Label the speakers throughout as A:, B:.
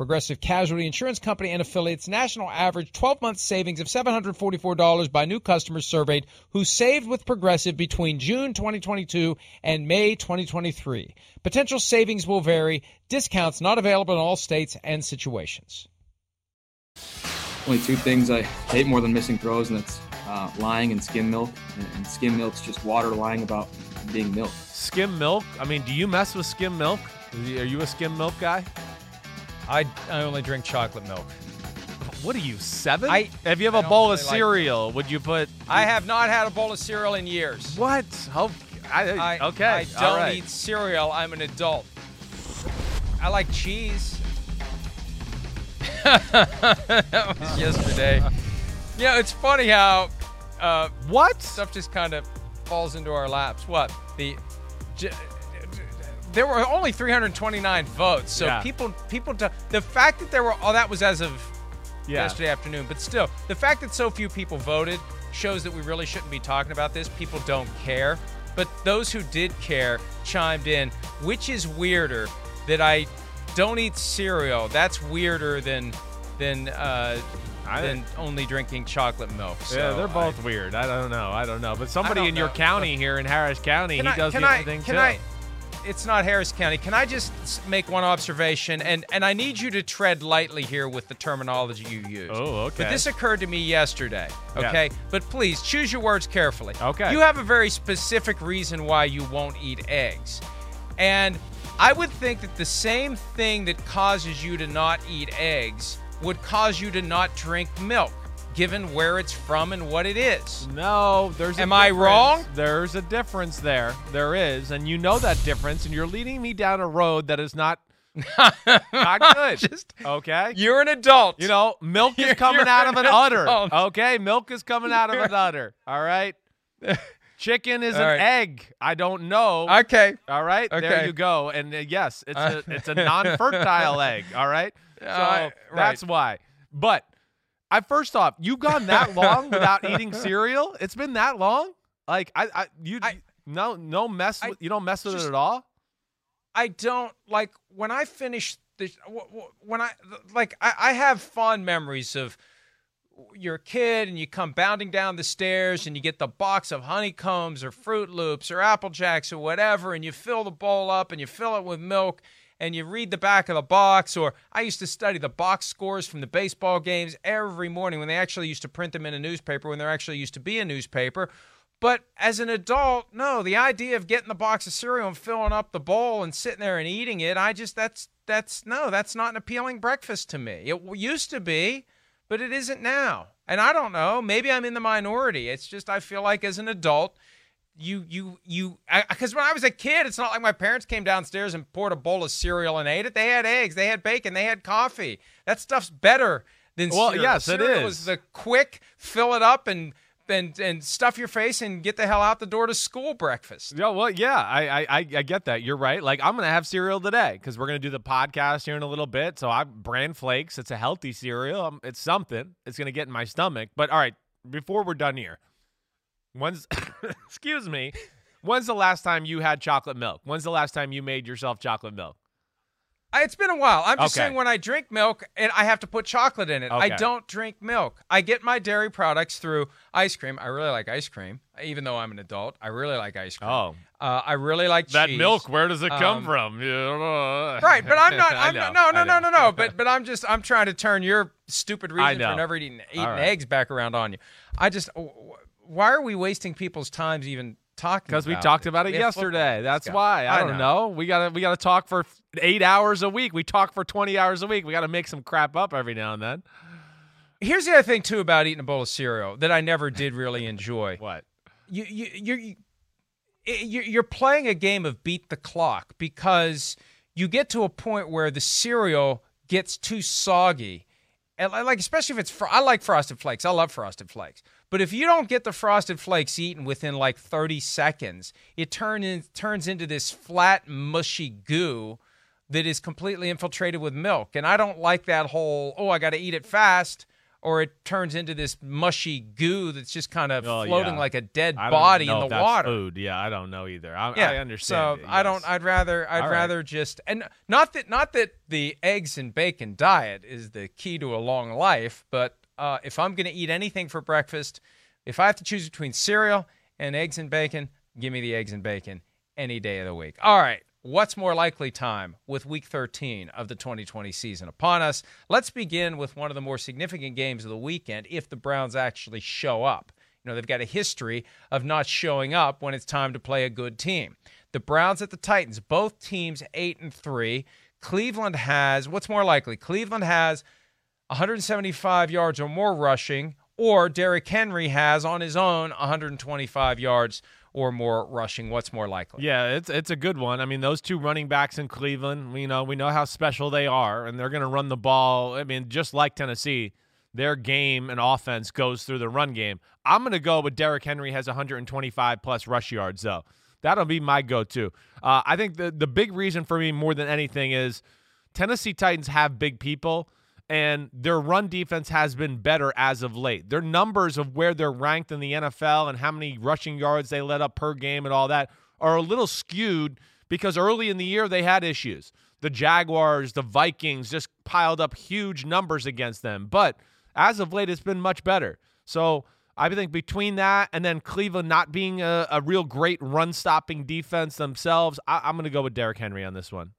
A: Progressive Casualty Insurance Company and affiliates national average 12 month savings of $744 by new customers surveyed who saved with Progressive between June 2022 and May 2023. Potential savings will vary, discounts not available in all states and situations.
B: Only two things I hate more than missing throws, and that's uh, lying and skim milk. And, and skim milk's just water lying about being milk.
C: Skim milk? I mean, do you mess with skim milk? Are you a skim milk guy?
A: I, I only drink chocolate milk.
C: What are you, seven?
A: I-
C: if you have
A: I
C: a
A: don't
C: bowl
A: really
C: of
A: like-
C: cereal, would you put.
A: I have not had a bowl of cereal in years.
C: What? How, I,
A: I,
C: okay.
A: I don't
C: right.
A: eat cereal. I'm an adult. I like cheese. that was yesterday. You know, it's funny how uh,
C: What?
A: stuff just kind of falls into our laps. What the? J- there were only 329 votes, so
C: Yeah.
A: people people do, the fact that there were all that was as of
C: Yeah.
A: yesterday afternoon, but still the fact that so few people voted shows that we really shouldn't be talking about this. People don't care, but those who did care chimed in. Which is weirder that I don't eat cereal? That's weirder than than uh,
C: I-
A: than only drinking chocolate milk.
C: Yeah, they're
A: I-
C: both weird. I don't know. I don't know. But somebody in your
A: know.
C: county here in Harris County,
A: Can
C: he
A: I-
C: does the
A: I-
C: other thing
A: can
C: too.
A: It's not Harris County. Can I just make one observation? And and I need you to tread lightly here with the terminology you use.
C: Oh, okay.
A: But this occurred to me yesterday.
C: Yeah.
A: Okay. But please choose your words carefully.
C: Okay.
A: You have a very specific reason why you won't eat eggs, and I would think that the same thing that causes you to not eat eggs would cause you to not drink milk, given where it's from and what it is.
C: No, there's.
A: Am I wrong?
C: There's a difference there. There is, and you know that difference, and you're leading me down a road that is not not good.
A: Just-
C: okay.
A: You're an adult.
C: You know, milk is coming
A: you're
C: out of an
A: an
C: udder. Okay, milk is coming out of an udder. All right. Chicken is
A: All
C: an
A: right.
C: egg. I don't know.
A: Okay.
C: All right, there you go. And uh, yes, it's
A: Uh,
C: a it's a non-fertile egg. All right, so
A: Uh, right.
C: that's why. But I first off, you've gone that long without eating cereal. It's been that long. Like I, I you
A: I-
C: no no mess.
A: I
C: you don't mess with
A: just-
C: it at all.
A: I don't like when I finish the wh- wh- when I like I, I have fond memories of you're a kid and you come bounding down the stairs and you get the box of honeycombs or Froot Loops or Apple Jacks or whatever and you fill the bowl up and you fill it with milk and you read the back of the box or I used to study the box scores from the baseball games every morning when they actually used to print them in a newspaper when there actually used to be a newspaper but as an adult, no, the idea of getting the box of cereal and filling up the bowl and sitting there and eating it, I just that's that's no, that's not an appealing breakfast to me. It used to be, but it isn't now. And I don't know, maybe I'm in the minority. It's just I feel like as an adult, you you you because when I was a kid, it's not like my parents came downstairs and poured a bowl of cereal and ate it. They had eggs, they had bacon, they had coffee. That stuff's better than
C: Well,
A: cereal.
C: yes, it
A: cereal
C: is.
A: is the quick fill it up and and and stuff your face and get the hell out the door to school breakfast.
C: Yeah, well, yeah, I, I, I I get that. You're right. Like, I'm gonna have cereal today because we're gonna do the podcast here in a little bit. So I bran flakes. It's a healthy cereal. Um, it's something. It's gonna get in my stomach. But all right, before we're done here, when's excuse me, When's the last time you had chocolate milk? When's the last time you made yourself chocolate milk?
A: It's been a while. I'm just
C: Okay.
A: saying when I drink milk and I have to put chocolate in it. I don't drink milk. I get my dairy products through ice cream. I really like ice cream, even though I'm an adult. I really like ice cream.
C: Oh,
A: Uh, I really like
C: that
A: cheese.
C: milk. Where does it come
A: Um,
C: from?
A: Right, but I'm not. I'm not.
C: know,
A: No, no, no, no, no. But but I'm just. I'm trying to turn your stupid reason for never eating eating
C: right.
A: eggs back around on you. I just. Why are we wasting people's times even talking?
C: Because we talked about it
A: We
C: yesterday. That's why. I,
A: I
C: don't
A: know.
C: know. We gotta we gotta talk for eight hours a week. We talk for twenty hours a week. We gotta make some crap up every now and then.
A: Here's the other thing too about eating a bowl of cereal that I never did really enjoy.
C: What?
A: you you you're you- eh, you're you're playing a game of beat the clock because you get to a point where the cereal gets too soggy. And like especially if it's fr- I like frosted flakes. I love frosted flakes. But if you don't get the frosted flakes eaten within like 30 seconds, it turn in, turns into this flat mushy goo that is completely infiltrated with milk. And I don't like that whole oh I got to eat it fast or it turns into this mushy goo that's just kind of
C: Oh,
A: floating
C: yeah.
A: like a dead body in the water.
C: Food. Yeah, I don't know either. I,
A: Yeah,
C: I understand.
A: So
C: it,
A: I don't. I'd rather. I'd
C: All right.
A: rather just and not that not that the eggs and bacon diet is the key to a long life, but uh, if I'm going to eat anything for breakfast, if I have to choose between cereal and eggs and bacon, give me the eggs and bacon any day of the week. All right. What's more likely time with week 13 of the 2020 season upon us? Let's begin with one of the more significant games of the weekend if the Browns actually show up. You know, they've got a history of not showing up when it's time to play a good team. The Browns at the Titans, both teams 8 and 3. Cleveland has what's more likely? Cleveland has 175 yards or more rushing, or Derrick Henry has on his own 125 yards or more rushing. What's more likely?
C: Yeah, it's it's a good one. I mean, those two running backs in Cleveland, you know, we know how special they are, and they're going to run the ball. I mean, just like Tennessee, their game and offense goes through the run game. I'm going to go with Derrick Henry has 125 plus rush yards, though. That'll be my go-to. Uh, I think the the big reason for me more than anything is Tennessee Titans have big people, and their run defense has been better as of late. Their numbers of where they're ranked in the NFL and how many rushing yards they let up per game and all that are a little skewed because early in the year they had issues. The Jaguars, the Vikings just piled up huge numbers against them. But as of late, it's been much better. So I think between that and then Cleveland not being a, a real great run stopping defense themselves, I, I'm going to go with Derrick Henry on this one.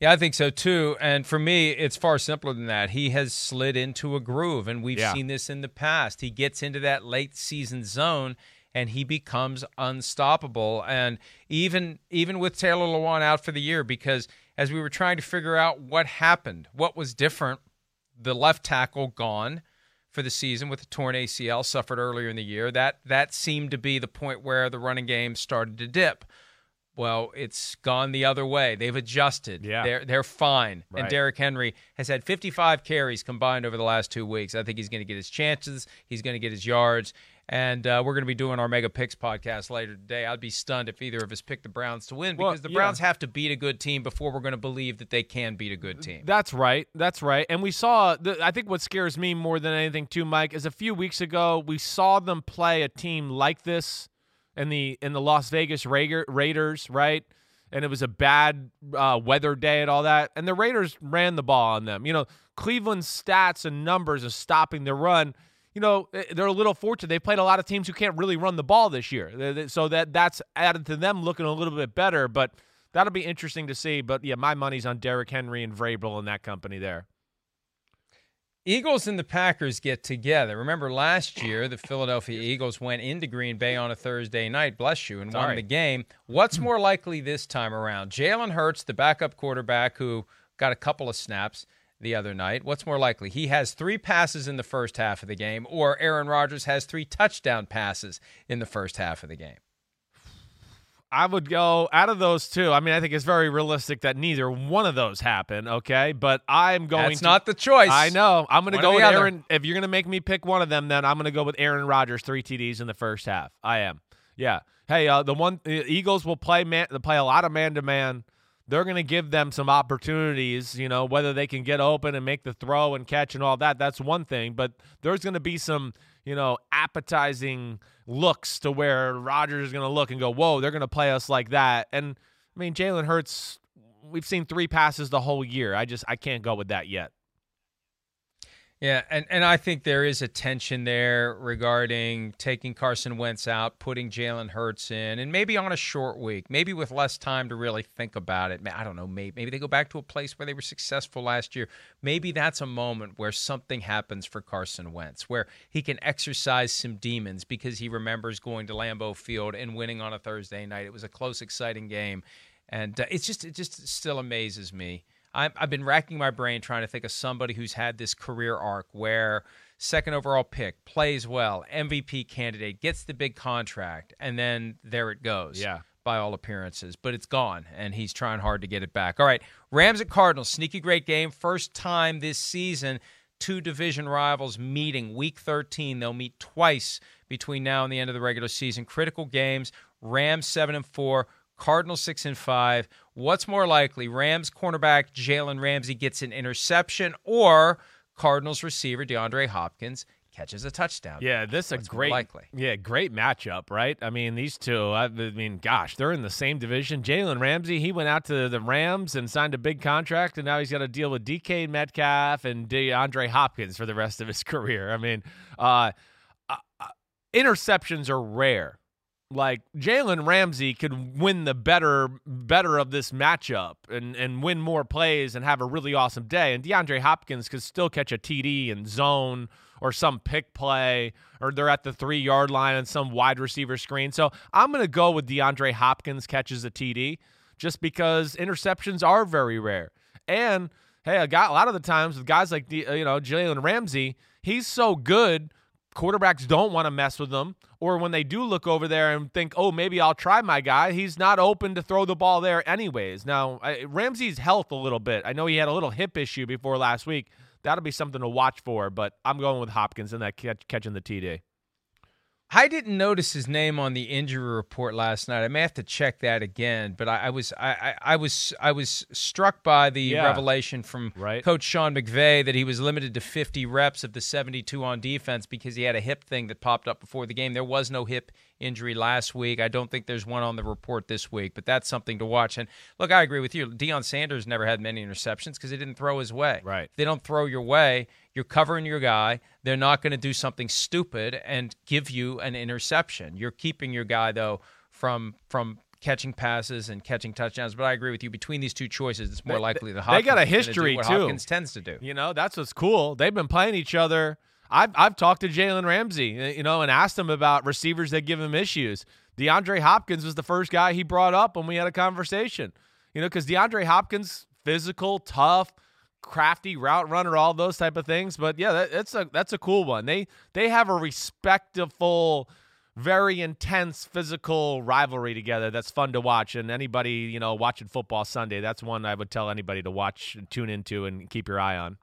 A: Yeah, I think so too. And for me, it's far simpler than that. He has slid into a groove, and we've
C: Yeah.
A: seen this in the past. He gets into that late season zone and he becomes unstoppable. And even even with Taylor Lewan out for the year, because as we were trying to figure out what happened, what was different, the left tackle gone for the season with a torn ACL suffered earlier in the year. That that seemed to be the point where the running game started to dip. Well, it's gone the other way. They've adjusted.
C: Yeah.
A: They're they're fine.
C: Right.
A: And Derrick Henry has had 55 carries combined over the last two weeks. I think he's going to get his chances. He's going to get his yards. And uh, we're going to be doing our Mega Picks podcast later today. I'd be stunned if either of us picked the Browns to win
C: Well,
A: because the
C: yeah.
A: Browns have to beat a good team before we're going to believe that they can beat a good team.
C: That's right. That's right. And we saw. The, I think what scares me more than anything, too, Mike, is a few weeks ago we saw them play a team like this in the in the Las Vegas Raiders, right? And it was a bad uh, weather day and all that. And the Raiders ran the ball on them. You know, Cleveland's stats and numbers of stopping the run. You know, eh, they're a little fortunate. They played a lot of teams who can't really run the ball this year, so that that's added to them looking a little bit better. But that'll be interesting to see. But yeah, my money's on Derrick Henry and Vrabel and that company there.
A: Eagles and the Packers get together. Remember last year, the Philadelphia Eagles went into Green Bay on a Thursday night, bless you, and won the game. What's more likely this time around? Jalen Hurts, the backup quarterback who got a couple of snaps the other night. What's more likely? He has three passes in the first half of the game, or Aaron Rodgers has three touchdown passes in the first half of the game.
C: I would go out of those two. I mean, I think it's very realistic that neither one of those happen. Okay, but I'm going.
A: That's
C: to,
A: not the choice.
C: I know. I'm going to go with
A: other.
C: Aaron. If you're going to make me pick one of them, then I'm going to go with Aaron Rodgers, three TDs in the first half. I am. Yeah. Hey, uh, the one uh, Eagles will play man. They play a lot of man to man. They're going to give them some opportunities. You know, whether they can get open and make the throw and catch and all that. That's one thing. But there's going to be some you know, appetizing looks to where Rodgers is going to look and go, whoa, they're going to play us like that. And I mean, Jalen Hurts, we've seen three passes the whole year. I just, I can't go with that yet.
A: Yeah, and, and I think there is a tension there regarding taking Carson Wentz out, putting Jalen Hurts in, and maybe on a short week, maybe with less time to really think about it. I don't know. Maybe maybe they go back to a place where they were successful last year. Maybe that's a moment where something happens for Carson Wentz, where he can exercise some demons because he remembers going to Lambeau Field and winning on a Thursday night. It was a close, exciting game, and uh, it's just it just still amazes me i have been racking my brain trying to think of somebody who's had this career arc where second overall pick plays well, MVP candidate, gets the big contract, and then there it goes.
C: Yeah.
A: By all appearances, but it's gone, and he's trying hard to get it back. All right, Rams at Cardinals, sneaky great game. First time this season, two division rivals meeting. Week 13, they'll meet twice between now and the end of the regular season. Critical games. Rams seven and four, Cardinals six and five. What's more likely? Rams cornerback Jalen Ramsey gets an interception, or Cardinals receiver DeAndre Hopkins catches a touchdown.
C: Yeah, this is a great likely. Yeah, great matchup, right? I mean, these two. I, mean, gosh, they're in the same division. Jalen Ramsey, he went out to the Rams and signed a big contract, and now he's got to deal with DK Metcalf and DeAndre Hopkins for the rest of his career. I mean, uh, uh, uh interceptions are rare like Jalen Ramsey could win the better better of this matchup and and win more plays and have a really awesome day. And DeAndre Hopkins could still catch a TD and zone or some pick play or they're at the three yard line and some wide receiver screen. So I'm gonna go with DeAndre Hopkins catches a TD just because interceptions are very rare. And hey, a, guy, a lot of the times with guys like the, uh, you know Jalen Ramsey, he's so good quarterbacks don't want to mess with them, or when they do look over there and think, oh, maybe I'll try my guy, he's not open to throw the ball there anyways. Now, Ramsey's health a little bit. I know he had a little hip issue before last week. That'll be something to watch for, but I'm going with Hopkins in that catch, catching the TD.
A: I didn't notice his name on the injury report last night. I may have to check that again. But I, I was I, I, I, was I was struck by the yeah. revelation from
C: right.
A: Coach Sean McVay that he was limited to 50 reps of the 72 on defense because he had a hip thing that popped up before the game. There was no hip injury last week. I don't think there's one on the report this week, but that's something to watch. And look, I agree with you. Deion Sanders never had many interceptions because he didn't throw his way.
C: Right.
A: If they don't throw your way, you're covering your guy. They're not going to do something stupid and give you an interception. You're keeping your guy though from from catching passes and catching touchdowns. But I agree with you. Between these two choices, it's more likely the Hopkins.
C: They got a history
A: too.
C: Hopkins
A: tends to do.
C: You know, that's what's cool. They've been playing each other. I've I've talked to Jalen Ramsey, uh, you know, and asked him about receivers that give him issues. DeAndre Hopkins was the first guy he brought up when we had a conversation. You know, because DeAndre Hopkins, physical, tough, crafty route runner, all those type of things. But yeah, that, that's a that's a cool one. They they have a respectful, very intense physical rivalry together. That's fun to watch. And anybody you know watching football Sunday, that's one I would tell anybody to watch, and tune into, and keep your eye on.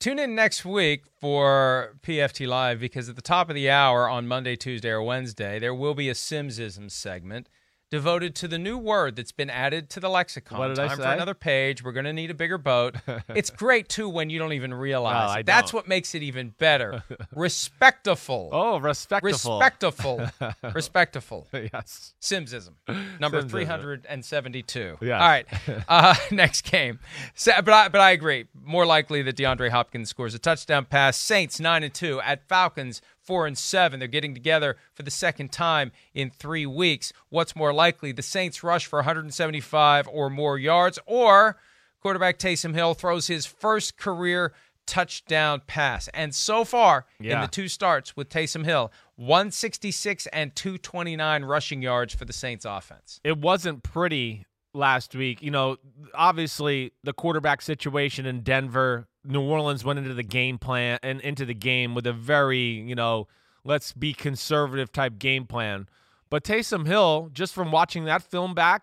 A: Tune in next week for PFT Live because at the top of the hour on Monday, Tuesday, or Wednesday, there will be a Simmsism segment devoted to the new word that's been added to the lexicon.
C: What did
A: Time
C: I say?
A: for another page. We're going to need a bigger boat. it's great too when you don't even realize.
C: No,
A: it. That's what makes it even better. Respectful.
C: Oh, respectful.
A: Respectful. Respectful.
C: yes.
A: Simmsism. Number
C: Simmsism.
A: 372.
C: Yes.
A: All right. Uh, next game. So, but I, but I agree. More likely that DeAndre Hopkins scores a touchdown pass. Saints 9 and 2 at Falcons four and seven. They're getting together for the second time in three weeks. What's more likely? The Saints rush for 175 or more yards, or quarterback Taysom Hill throws his first career touchdown pass. And so far
C: Yeah.
A: in the two starts with Taysom Hill, 166 and 229 rushing yards for the Saints offense.
C: it wasn't pretty last week. You know, obviously the quarterback situation in Denver, New Orleans went into the game plan and into the game with a very, you know, let's be conservative type game plan. But Taysom Hill, just from watching that film back,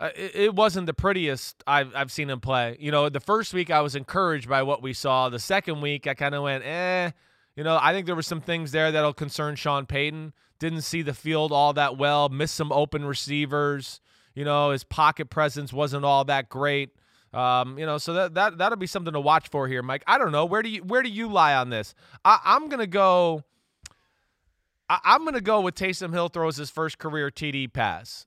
C: uh, it, it wasn't the prettiest I've, I've seen him play. You know, the first week I was encouraged by what we saw. The second week I kind of went, eh. You know, I think there were some things there that'll concern Sean Payton. Didn't see the field all that well, missed some open receivers. You know, his pocket presence wasn't all that great. Um, you know, so that that that'll be something to watch for here, Mike. I don't know where do you where do you lie on this? I, I'm gonna go. I, I'm going to go with Taysom Hill throws his first career TD pass.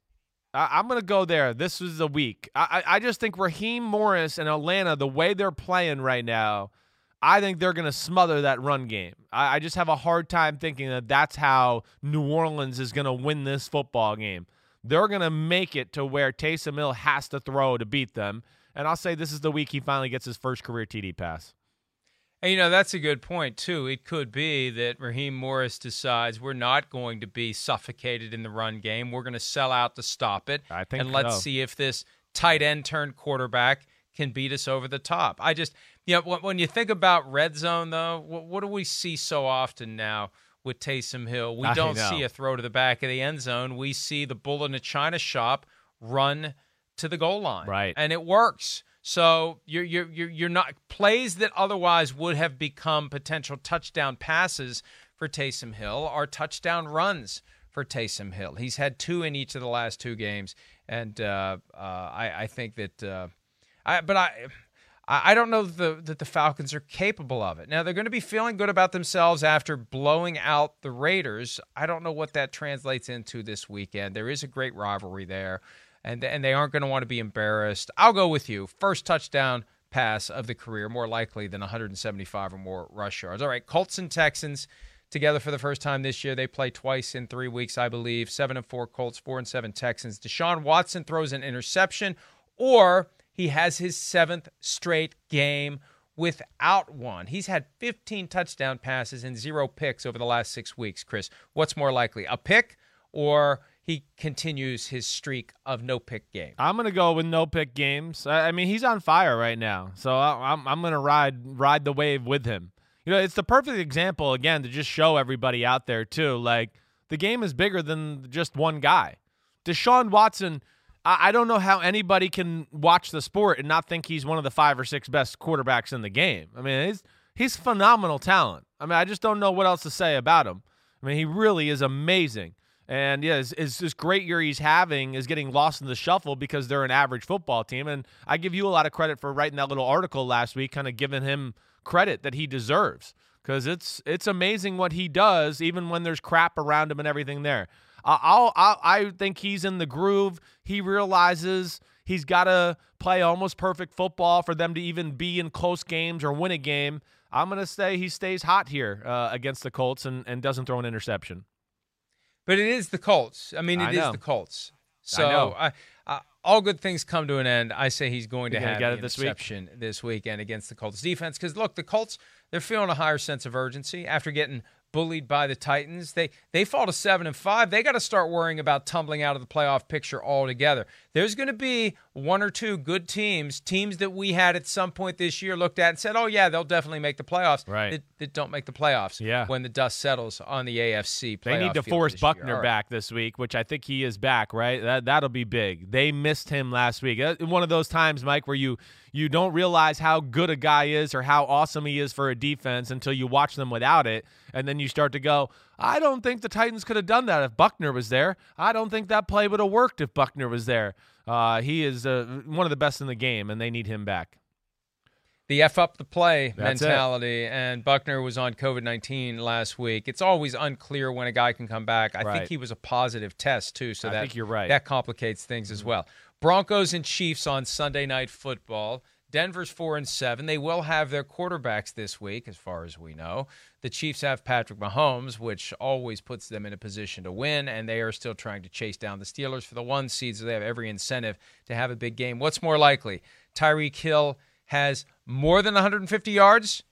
C: I, am to go there. This was the week. I, I, just think Raheem Morris and Atlanta, the way they're playing right now, I think they're to smother that run game. I, I just have a hard time thinking that that's how New Orleans is to win this football game. They're going to make it to where Taysom Hill has to throw to beat them. And I'll say this is the week he finally gets his first career TD pass.
A: And, you know, that's a good point, too. It could be that Raheem Morris decides we're not going to be suffocated in the run game. We're going to sell out to stop it.
C: I think
A: And let's
C: so.
A: see if this tight end turned quarterback can beat us over the top. I just, you know, when, you think about red zone, though, what, what do we see so often now? With Taysom Hill, we don't see a throw to the back of the end zone. We see the bull in a china shop run to the goal line,
C: Right.
A: And it works. So you're you're you're you're not plays that otherwise would have become potential touchdown passes for Taysom Hill are touchdown runs for Taysom Hill. He's had two in each of the last two games, and uh, uh, I, I think that. Uh, I but I. I don't know that the, that the Falcons are capable of it. Now they're going to be feeling good about themselves after blowing out the Raiders. I don't know what that translates into this weekend. There is a great rivalry there, and and they aren't going to want to be embarrassed. I'll go with you. First touchdown pass of the career, more likely than 175 or more rush yards. All right, Colts and Texans together for the first time this year. They play twice in three weeks, I believe. Seven and four Colts, four and seven Texans. Deshaun Watson throws an interception, or he has his seventh straight game without one. He's had 15 touchdown passes and zero picks over the last six weeks. Chris, what's more likely, a pick or he continues his streak of no pick games?
C: I'm gonna go with no pick games. I, mean, he's on fire right now, so I'm I'm gonna ride ride the wave with him. You know, it's the perfect example again to just show everybody out there too. Like the game is bigger than just one guy. Deshaun Watson. I, don't know how anybody can watch the sport and not think he's one of the five or six best quarterbacks in the game. I mean, he's he's phenomenal talent. I mean, I just don't know what else to say about him. I mean, he really is amazing. And yeah, it's, it's this great year he's having is getting lost in the shuffle because they're an average football team. And I give you a lot of credit for writing that little article last week, kind of giving him credit that he deserves because it's it's amazing what he does, even when there's crap around him and everything there. I- I'll, I'll I think he's in the groove. He realizes he's got to play almost perfect football for them to even be in close games or win a game. I'm gonna say he stays hot here uh, against the Colts and, and doesn't throw an interception.
A: But it is the Colts. I mean,
C: I
A: it is the Colts. So
C: know.
A: I, I, all good things come to an end. I say he's going to have
C: get it this week?
A: interception this weekend against the Colts defense. Because look, the Colts they're feeling a higher sense of urgency after getting bullied by the Titans. They they fall to seven and five. They got to start worrying about tumbling out of the playoff picture altogether. There's going to be one or two good teams, teams that we had at some point this year looked at and said, "Oh yeah, they'll definitely make the playoffs."
C: Right.
A: That, that don't make the playoffs.
C: Yeah.
A: When the dust settles on the AFC.
C: They need to force. Buckner
A: right.
C: back this week, which I think he is back. Right, that that'll be big. They missed him last week. One of those times, Mike, where you you don't realize how good a guy is or how awesome he is for a defense until you watch them without it, and then you start to go, I don't think the Titans could have done that if Buckner was there. I don't think that play would have worked if Buckner was there. Uh, he is uh, one of the best in the game, and they need him back.
A: the F up the play
C: That's it.
A: mentality. And Buckner was on COVID 19 last week. It's always unclear when a guy can come back. I
C: Right.
A: think he was a positive test, too. So
C: I
A: that,
C: think you're right. Mm-hmm.
A: That complicates things as well. Broncos and Chiefs on Sunday Night Football. Denver's four and seven. They will have their quarterbacks this week, as far as we know. The Chiefs have Patrick Mahomes, which always puts them in a position to win, and they are still trying to chase down the Steelers for the one seed, so they have every incentive to have a big game. What's more likely? Tyreek Hill has more than 150 yards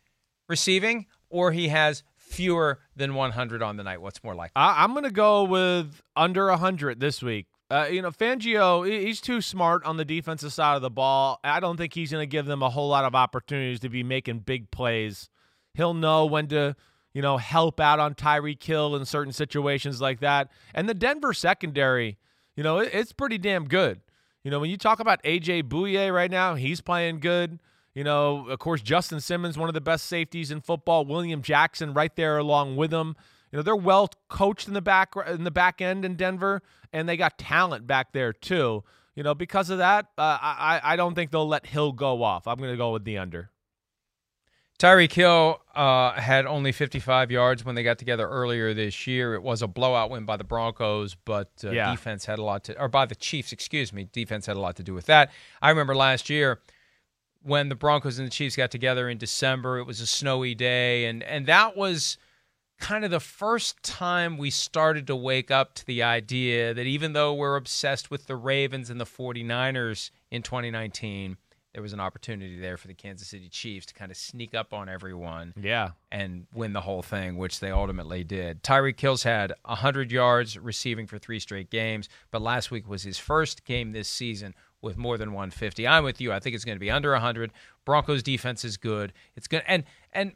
A: receiving, or he has fewer than 100 on the night. What's more likely?
C: I, I'm going to go with under 100 this week. Uh, you know, Fangio, he's too smart on the defensive side of the ball. I don't think he's going to give them a whole lot of opportunities to be making big plays. He'll know when to, you know, help out on Tyreek Hill in certain situations like that. And the Denver secondary, you know, it, it's pretty damn good. You know, when you talk about AJ Bouye right now, he's playing good. You know, of course, Justin Simmons, one of the best safeties in football. William Jackson, right there along with him. You know, they're well coached in the back in the back end in Denver, and they got talent back there too. You know, because of that, uh, I I don't think they'll let Hill go off. I'm going to go with the under.
A: Tyreek Hill uh, had only 55 yards when they got together earlier this year. It was a blowout win by the Broncos, but uh,
C: Yeah.
A: defense had a lot to, or by the Chiefs, excuse me. Defense had a lot to do with that. I remember last year when the Broncos and the Chiefs got together in December. It was a snowy day, and and that was kind of the first time we started to wake up to the idea that even though we're obsessed with the Ravens and the 49ers in 2019, there was an opportunity there for the Kansas City Chiefs to kind of sneak up on everyone
C: Yeah.
A: and win the whole thing, which they ultimately did. Tyreek Hill's had 100 yards receiving for three straight games, but last week was his first game this season with more than 150. I'm with you. I think it's going to be under 100. Broncos defense is good. It's good and and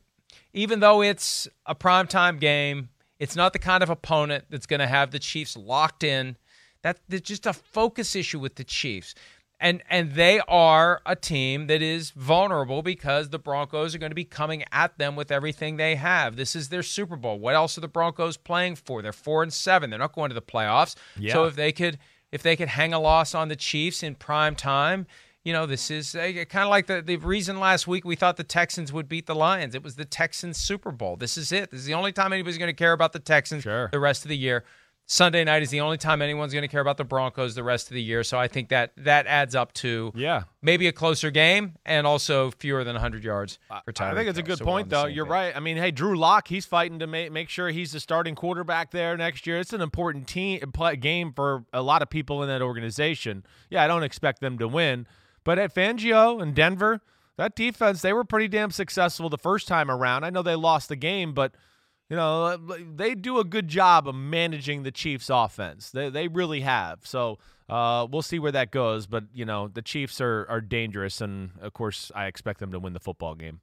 A: even though it's a primetime game, it's not the kind of opponent that's going to have the Chiefs locked in. That there's just a focus issue with the Chiefs. And and they are a team that is vulnerable because the Broncos are going to be coming at them with everything they have. This is their Super Bowl. What else are the Broncos playing for? They're 4 and 7. They're not going to the playoffs.
C: Yeah.
A: So if they could if they could hang a loss on the Chiefs in prime time, you know, this is uh, kind of like the, the reason last week we thought the Texans would beat the Lions. It was the Texans Super Bowl. This is it. This is the only time anybody's going to care about the Texans
C: Sure.
A: the rest of the year. Sunday night is the only time anyone's going to care about the Broncos the rest of the year. So I think that that adds up to
C: Yeah.
A: maybe a closer game and also fewer than 100 yards for Tyreek
C: I think it's a good
A: So
C: point, though. You're
A: page.
C: right. I mean, hey, Drew Lock, he's fighting to make make sure he's the starting quarterback there next year. It's an important team play, game for a lot of people in that organization. Yeah, I don't expect them to win, but at Fangio and Denver, that defense they were pretty damn successful the first time around. I know they lost the game, but you know they do a good job of managing the Chiefs' offense. They they really have. So. Uh, we'll see where that goes, but you know the Chiefs are are dangerous, and of course I expect them to win the football game.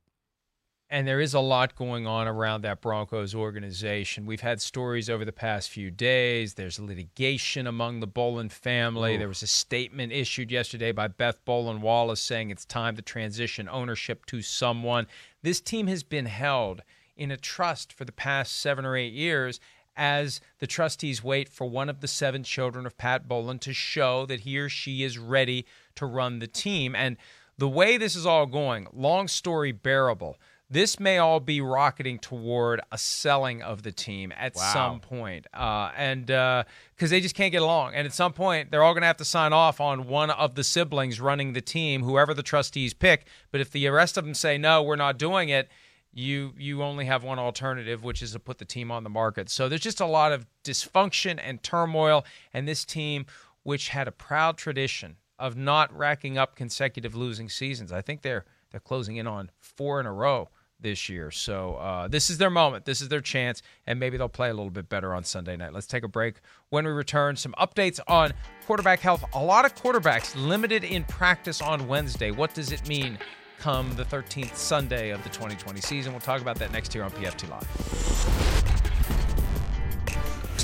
A: And there is a lot going on around that Broncos organization. We've had stories over the past few days. There's litigation among the Bowlen family. There was a statement issued yesterday by Beth Bowlen Wallace saying it's time to transition ownership to someone. This team has been held in a trust for the past seven or eight years as the trustees wait for one of the seven children of Pat Bowlen to show that he or she is ready to run the team. And the way this is all going, long story bearable, this may all be rocketing toward a selling of the team at some point. Uh, and because they just can't get along. And at some point, they're all going to have to sign off on one of the siblings running the team, whoever the trustees pick. But if the rest of them say, no, we're not doing it, you you only have one alternative, which is to put the team on the market. So there's just a lot of dysfunction and turmoil, and this team, which had a proud tradition of not racking up consecutive losing seasons, I think they're they're closing in on four in a row this year. So uh, this is their moment. This is their chance, and maybe they'll play a little bit better on Sunday night. Let's take a break. When we return, some updates on quarterback health. A lot of quarterbacks limited in practice on Wednesday. What does it mean? Come the 13th Sunday of the 2020 season. We'll talk about that next here on PFT Live.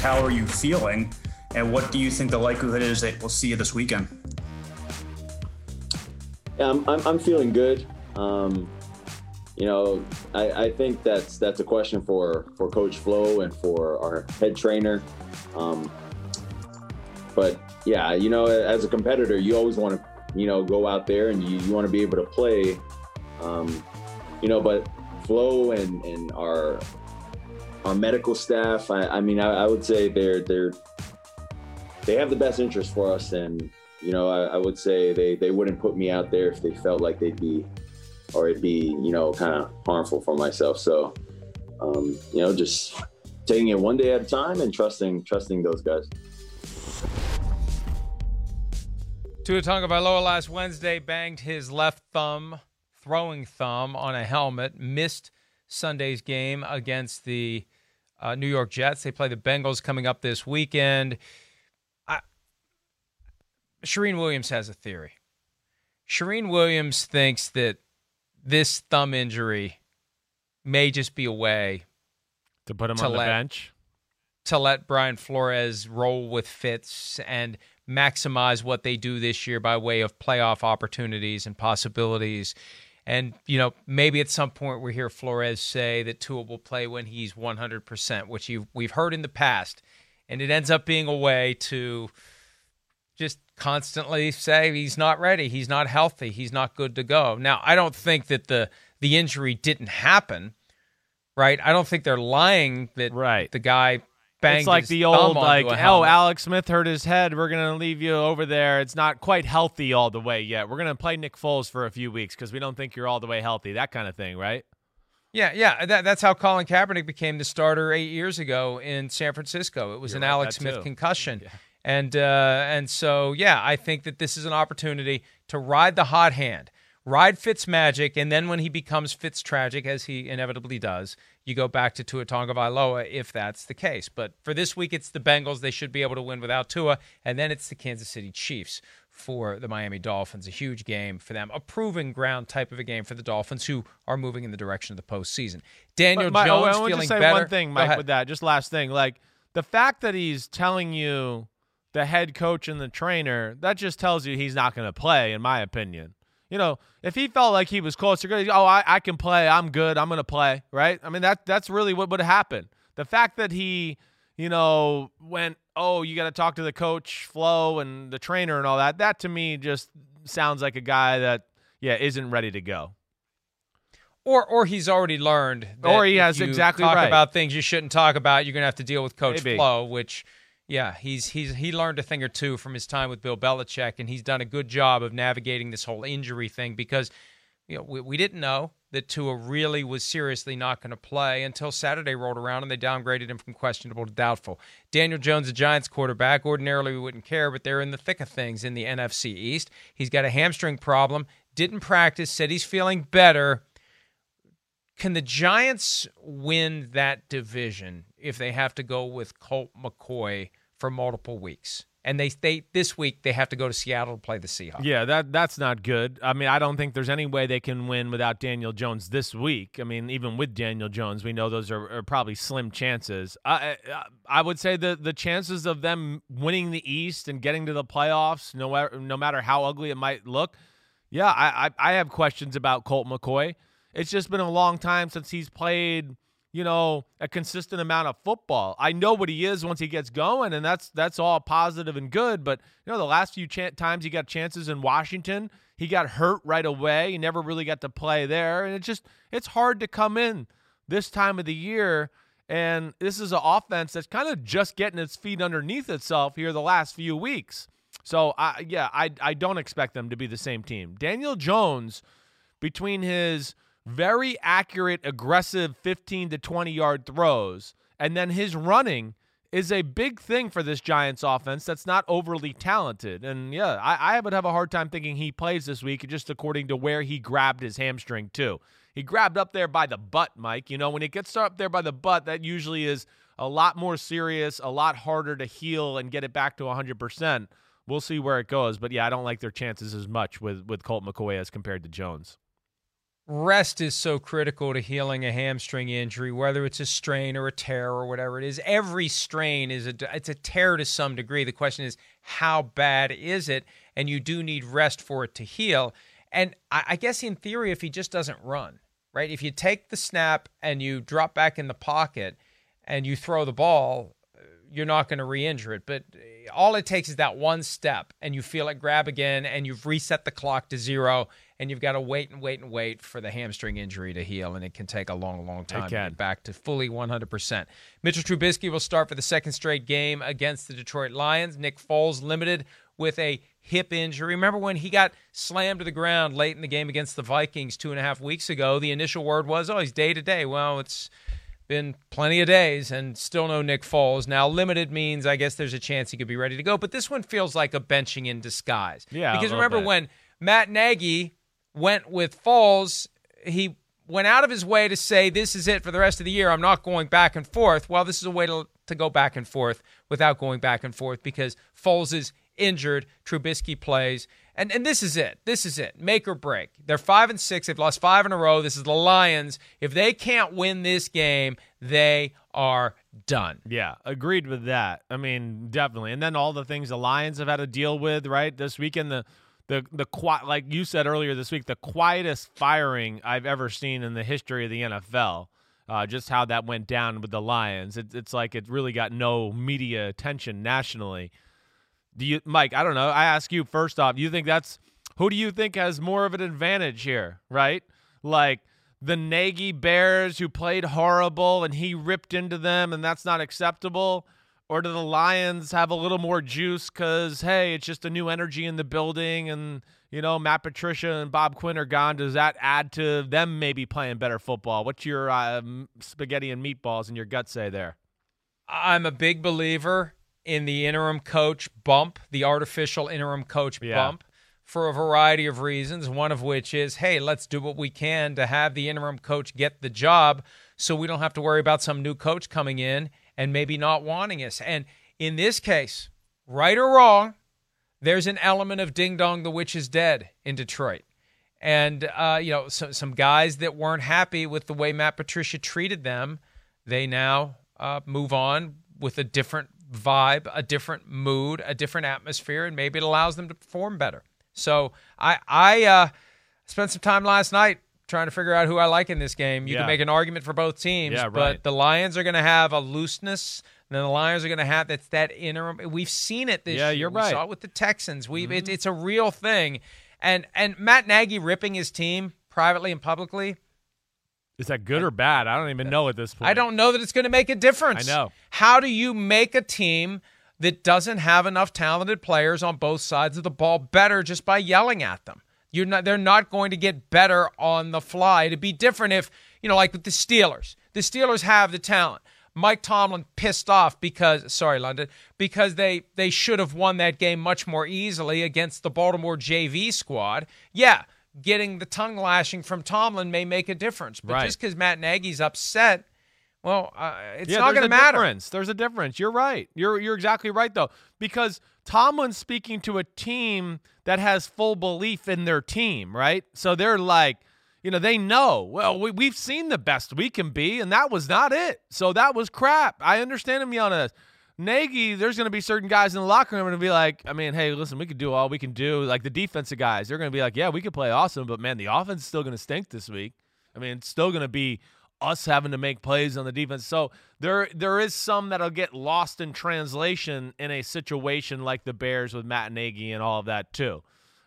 D: How are you feeling? And what do you think the likelihood is that we'll see you this weekend?
E: Yeah, I'm, I'm, I'm feeling good. Um, you know, I, I think that's that's a question for for Coach Flo and for our head trainer. Um, but yeah, you know, as a competitor, you always want to, you know, go out there and you, you want to be able to play. Um, you know, but Flo and and our our medical staff, I, I mean, I, I would say they're they're they have the best interest for us and you know, I, I, would say they, they wouldn't put me out there if they felt like they'd be, or it'd be, you know, kind of harmful for myself. So, um, you know, just taking it one day at a time and trusting, trusting those guys.
A: Tua Tagovailoa last Wednesday banged his left thumb, throwing thumb, on a helmet. Missed Sunday's game against the uh, New York Jets. They play the Bengals coming up this weekend. Charean Williams has a theory. Charean Williams thinks that this thumb injury may just be a way
C: to put him
A: to
C: on the bench.
A: to let Brian Flores roll with Fitz and maximize what they do this year by way of playoff opportunities and possibilities. And, you know, maybe at some point we hear Flores say that Tua will play when he's 100%, which we've heard in the past. And it ends up being a way to just constantly say he's not ready, he's not healthy, he's not good to go. Now, I don't think that the the injury didn't happen, right? I don't think they're lying that
C: Right.
A: the guy banged
C: It's like
A: his
C: the
A: thumb
C: old like, oh. Alex Smith hurt his head. We're gonna leave you over there. It's not quite healthy all the way yet. We're gonna play Nick Foles for a few weeks because we don't think you're all the way healthy. That kind of thing, right?
A: Yeah, yeah. Uh, that, that's how Colin Kaepernick became the starter eight years ago in San Francisco. It was
C: You're
A: an
C: right,
A: Alex Smith
C: too.
A: concussion. And uh, and so yeah, I think that this is an opportunity to ride the hot hand, ride Fitz magic, and then when he becomes Fitz tragic, as he inevitably does, you go back to Tua Tagovailoa if that's the case. But for this week, it's the Bengals. They should be able to win without Tua, and then it's the Kansas City Chiefs for the Miami Dolphins. A huge game for them, a proving ground type of a game for the Dolphins, who are moving in the direction of the postseason. Daniel
C: oh,
A: Jones
C: I want
A: feeling
C: to say
A: better.
C: one thing, Mike, with that. Just last thing, like the fact that he's telling you the head coach and the trainer, that just tells you he's not going to play, in my opinion. You know, if he felt like he was closer, oh, I, I can play, I'm good, I'm going to play, right? I mean, that that's really what would happen. The fact that he, you know, went, oh, you got to talk to the coach, Flo, and the trainer and all that, that to me just sounds like a guy that, yeah, isn't ready to go.
A: Or or he's already learned. That
C: Or he
A: if
C: has
A: you
C: exactly
A: talk
C: right.
A: about things you shouldn't talk about. You're going to have to deal with Coach
C: Maybe.
A: Flo, which, yeah, he's he's he learned a thing or two from his time with Bill Belichick, and he's done a good job of navigating this whole injury thing because, you know, we, we didn't know that Tua really was seriously not going to play until Saturday rolled around and they downgraded him from questionable to doubtful. Daniel Jones, a Giants quarterback, ordinarily we wouldn't care, but they're in the thick of things in the NFC East. He's got a hamstring problem. Didn't practice. Said he's feeling better. Can the Giants win that division if they have to go with Colt McCoy for multiple weeks? And they they this week they have to go to Seattle to play the Seahawks.
C: Yeah, that that's not good. I mean, I don't think there's any way they can win without Daniel Jones this week. I mean, even with Daniel Jones, we know those are, are probably slim chances. I, I I would say the the chances of them winning the East and getting to the playoffs, no no matter how ugly it might look, yeah, I I, I have questions about Colt McCoy. It's just been a long time since he's played you know, a consistent amount of football. I know what he is once he gets going, and that's that's all positive and good. But you know, the last few ch- times he got chances in Washington, he got hurt right away. He never really got to play there, and it's just it's hard to come in this time of the year. And this is an offense that's kind of just getting its feet underneath itself here the last few weeks. So I yeah, I I don't expect them to be the same team. Daniel Jones, between his very accurate, aggressive 15 to 20 yard throws. And then his running is a big thing for this Giants offense that's not overly talented. And yeah, I, I would have a hard time thinking he plays this week just according to where he grabbed his hamstring, too. He grabbed up there by the butt, Mike. You know, when it gets up there by the butt, that usually is a lot more serious, a lot harder to heal and get it back to 100%. We'll see where it goes. But yeah, I don't like their chances as much with, with Colt McCoy as compared to Jones
A: rest is so critical to healing a hamstring injury whether it's a strain or a tear or whatever it is. Every strain is a it's a tear to some degree. The question is how bad is it? And you do need rest for it to heal. And I, I guess in theory if he just doesn't run right? If you take the snap and you drop back in the pocket and you throw the ball you're not going to re-injure it. But eh, all it takes is that one step and you feel it grab again and you've reset the clock to zero and you've got to wait and wait and wait for the hamstring injury to heal, and it can take a long, long time to get back to fully 100%. Mitchell Trubisky will start for the second straight game against the Detroit Lions. Nick Foles limited with a hip injury. Remember when he got slammed to the ground late in the game against the Vikings two and a half weeks ago? The initial word was, oh, he's day to day. Well, it's been plenty of days and still no Nick Foles. Now, limited means I guess there's a chance he could be ready to go, but this one feels like a benching in disguise.
C: Yeah.
A: Because remember
C: bit.
A: when Matt Nagy went with Foles, he went out of his way to say, This is it for the rest of the year. I'm not going back and forth. Well, this is a way to, to go back and forth without going back and forth because Foles is injured. Trubisky plays. And, and this is it. This is it. Make or break. They're five and six. They've lost five in a row. This is the Lions. If they can't win this game, they are done.
C: Yeah, agreed with that. I mean, definitely. And then all the things the Lions have had to deal with, right? This weekend, the the the qui- like you said earlier this week, the quietest firing I've ever seen in the history of the NFL. Uh, just how that went down with the Lions. It, it's like it really got no media attention nationally. Do you, Mike? I don't know. I ask you first off. Do you think that's who do you think has more of an advantage here? Right? Like the Nagy Bears who played horrible and he ripped into them and that's not acceptable? Or do the Lions have a little more juice because, hey, it's just a new energy in the building and, you know, Matt Patricia and Bob Quinn are gone? Does that add to them maybe playing better football? What's your uh, spaghetti and meatballs and your gut say there?
A: I'm a big believer in the interim coach bump, the artificial interim coach
C: Yeah.
A: bump, for a variety of reasons. One of which is, hey, let's do what we can to have the interim coach get the job so we don't have to worry about some new coach coming in and maybe not wanting us. And in this case, right or wrong, there's an element of ding dong, the witch is dead in Detroit. And, uh, you know, so, some guys that weren't happy with the way Matt Patricia treated them, they now uh, move on with a different vibe, a different mood, a different atmosphere, and maybe it allows them to perform better. So I, I uh, spent some time last night trying to figure out who I like in this game. You
C: Yeah.
A: can make an argument for both teams,
C: Yeah, right.
A: but the Lions are going to have a looseness. And then the Lions are going to have that's that interim. We've seen it this
C: Yeah,
A: year.
C: you're right. Mm-hmm.
A: saw it with the Texans. We it, it's a real thing. And and Matt Nagy ripping his team privately and publicly.
C: Is that good or bad? I don't even know at this point.
A: I don't know that it's going to make a difference.
C: I know.
A: How do you make a team that doesn't have enough talented players on both sides of the ball better just by yelling at them? You're not they're not going to get better on the fly. It'd be different if, you know, like with the Steelers. The Steelers have the talent. Mike Tomlin pissed off because sorry, London, because they they should have won that game much more easily against the Baltimore JV squad. Yeah, getting the tongue lashing from Tomlin may make a difference. But
C: Right.
A: just because Matt Nagy's upset, well, uh, it's
C: yeah,
A: not going to
C: a
A: matter.
C: Difference. There's a difference. You're right. You're you're exactly right though, because Tomlin's speaking to a team that has full belief in their team, right? So they're like, you know, they know. Well, we, we've seen the best we can be, and that was not it. So that was crap. I understand him yelling at. Nagy, there's going to be certain guys in the locker room to be like, I mean, hey, listen, we can do all we can do. Like the defensive guys, they're going to be like, yeah, we could play awesome, but man, the offense is still going to stink this week. I mean, it's still going to be us having to make plays on the defense. So there there is some that'll get lost in translation in a situation like the Bears with Matt Nagy and all of that too.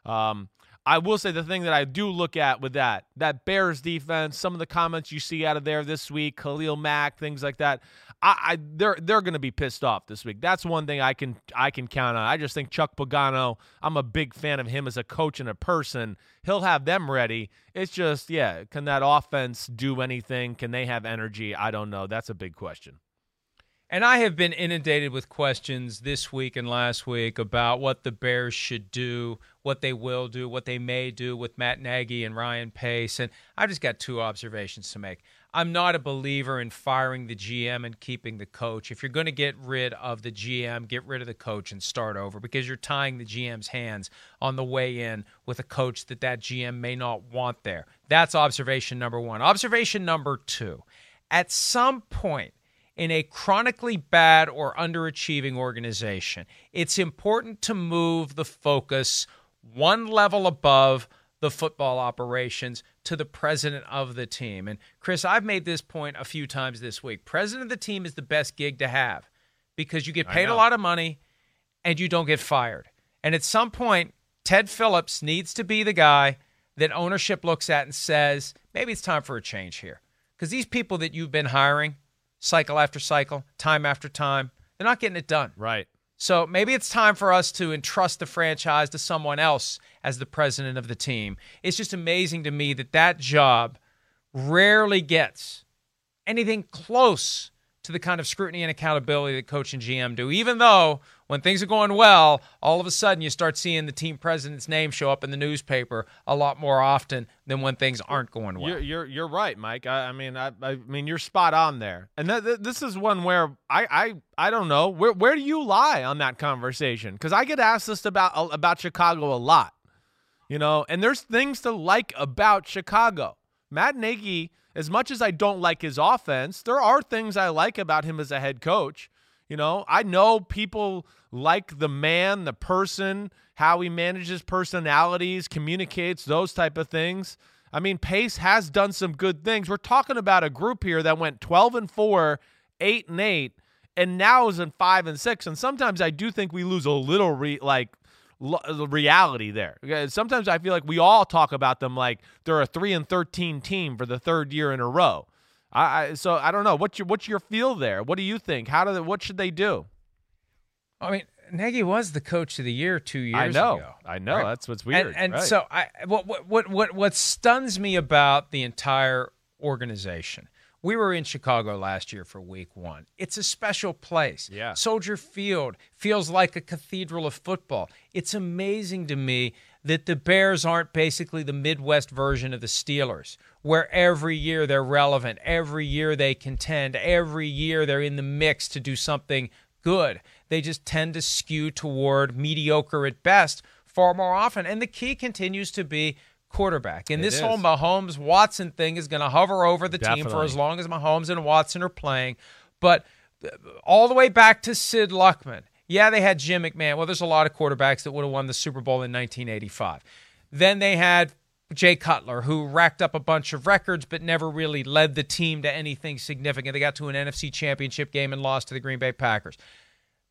C: Um, I will say the thing that I do look at with that that Bears defense, some of the comments you see out of there this week, Khalil Mack, things like that. I, I they're they're going to be pissed off this week. That's one thing I can I can count on. I just think Chuck Pagano. I'm a big fan of him as a coach and a person. He'll have them ready. It's just yeah, can that offense do anything? Can they have energy? I don't know. That's a big question.
A: And I have been inundated with questions this week and last week about what the Bears should do, what they will do, what they may do with Matt Nagy and Ryan Pace. And I've just got two observations to make. I'm not a believer in firing the GM and keeping the coach. If you're going to get rid of the GM, get rid of the coach and start over because you're tying the GM's hands on the way in with a coach that that GM may not want there. That's observation number one. Observation number two at some point, in a chronically bad or underachieving organization, it's important to move the focus one level above the football operations to the president of the team. And Chris, I've made this point a few times this week. President of the team is the best gig to have because you get paid a lot of money and you don't get fired. And at some point, Ted Phillips needs to be the guy that ownership looks at and says, maybe it's time for a change here. Because these people that you've been hiring, cycle after cycle, time after time, they're not getting it done.
C: Right.
A: So maybe it's time for us to entrust the franchise to someone else as the president of the team. It's just amazing to me that that job rarely gets anything close to the kind of scrutiny and accountability that coach and GM do. Even though when things are going well, all of a sudden you start seeing the team president's name show up in the newspaper a lot more often than when things aren't going well.
C: You're you're you're right, Mike. I, I mean, I, I mean, you're spot on there. And th- th- this is one where I I I don't know where where do you lie on that conversation? Because I get asked this about about Chicago a lot, you know. And there's things to like about Chicago. Matt Nagy, as much as I don't like his offense, there are things I like about him as a head coach. You know, I know people like the man, the person, how he manages personalities, communicates, those type of things. I mean, Pace has done some good things. We're talking about a group here that went 12 and 4, 8 and 8, and now is in 5 and 6. And sometimes I do think we lose a little re- like reality there. Sometimes I feel like we all talk about them like they're a three and thirteen team for the third year in a row. I, I so I don't know what's your what's your feel there. What do you think? How do they, what should they do?
A: I mean, Nagy was the coach of the year two years ago.
C: I know,
A: ago.
C: I know.
A: right?
C: That's what's weird.
A: And, and
C: right.
A: so I what, what what what stuns me about the entire organization. We were in Chicago last year for week 1. It's a special place.
C: Yeah.
A: Soldier Field feels like a cathedral of football. It's amazing to me that the Bears aren't basically the Midwest version of the Steelers, where every year they're relevant, every year they contend, every year they're in the mix to do something good. They just tend to skew toward mediocre at best far more often. And the key continues to be quarterback. And
C: It
A: this
C: is.
A: whole Mahomes Watson thing is going to hover over the team for as long as Mahomes and Watson are playing. But uh, all the way back to Sid Luckman. Yeah, they had Jim McMahon. Well, there's a lot of quarterbacks that would have won the Super Bowl in 1985. Then they had Jay Cutler, who racked up a bunch of records but never really led the team to anything significant. They got to an NFC championship game and lost to the Green Bay Packers.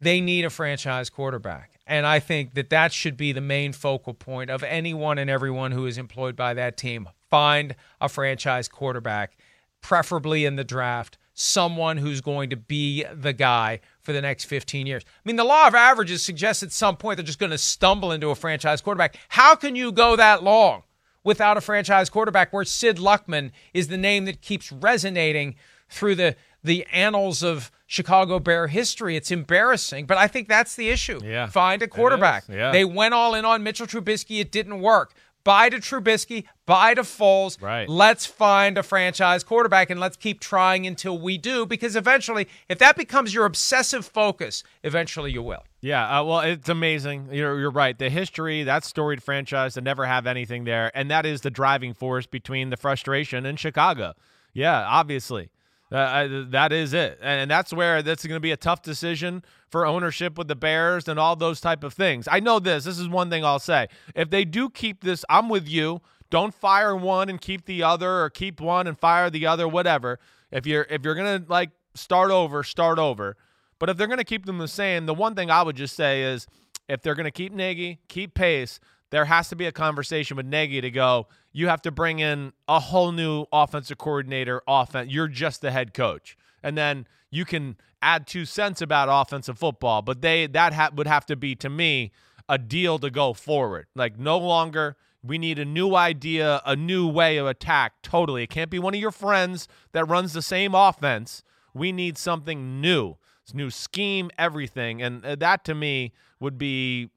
A: They need a franchise quarterback. And I think that that should be the main focal point of anyone and everyone who is employed by that team. Find a franchise quarterback, preferably in the draft, someone who's going to be the guy for the next 15 years. I mean, the law of averages suggests at some point they're just going to stumble into a franchise quarterback. How can you go that long without a franchise quarterback where Sid Luckman is the name that keeps resonating through the the annals of Chicago Bear history. It's embarrassing, but I think that's the issue.
C: Yeah.
A: Find a quarterback.
C: yeah.
A: They went all in on Mitchell Trubisky. It didn't work. Buy to Trubisky, buy to Foles.
C: Right.
A: Let's find a franchise quarterback and let's keep trying until we do because eventually, if that becomes your obsessive focus, eventually you will.
C: Yeah, uh, well, it's amazing. You're you're right. The history, that storied franchise to never have anything there, and that is the driving force between the frustration in Chicago. Yeah, obviously, uh, I- that is it, and that's where that's going to be a tough decision for ownership with the Bears and all those type of things. I know this. This is one thing I'll say. If they do keep this, I'm with you. Don't fire one and keep the other, or keep one and fire the other. Whatever. If you're if you're gonna like start over, start over. But if they're to keep them the same, the one thing I would just say is if they're to keep Nagy, keep pace, there has to be a conversation with Nagy to go, you have to bring in a whole new offensive coordinator, offense. You're just the head coach. And then you can add two cents about offensive football, but they that ha- would have to be to me a deal to go forward. Like no longer we need a new idea, a new way of attack. Totally. It can't be one of your friends that runs the same offense. We need something new. It's new scheme, everything. And uh, that to me would be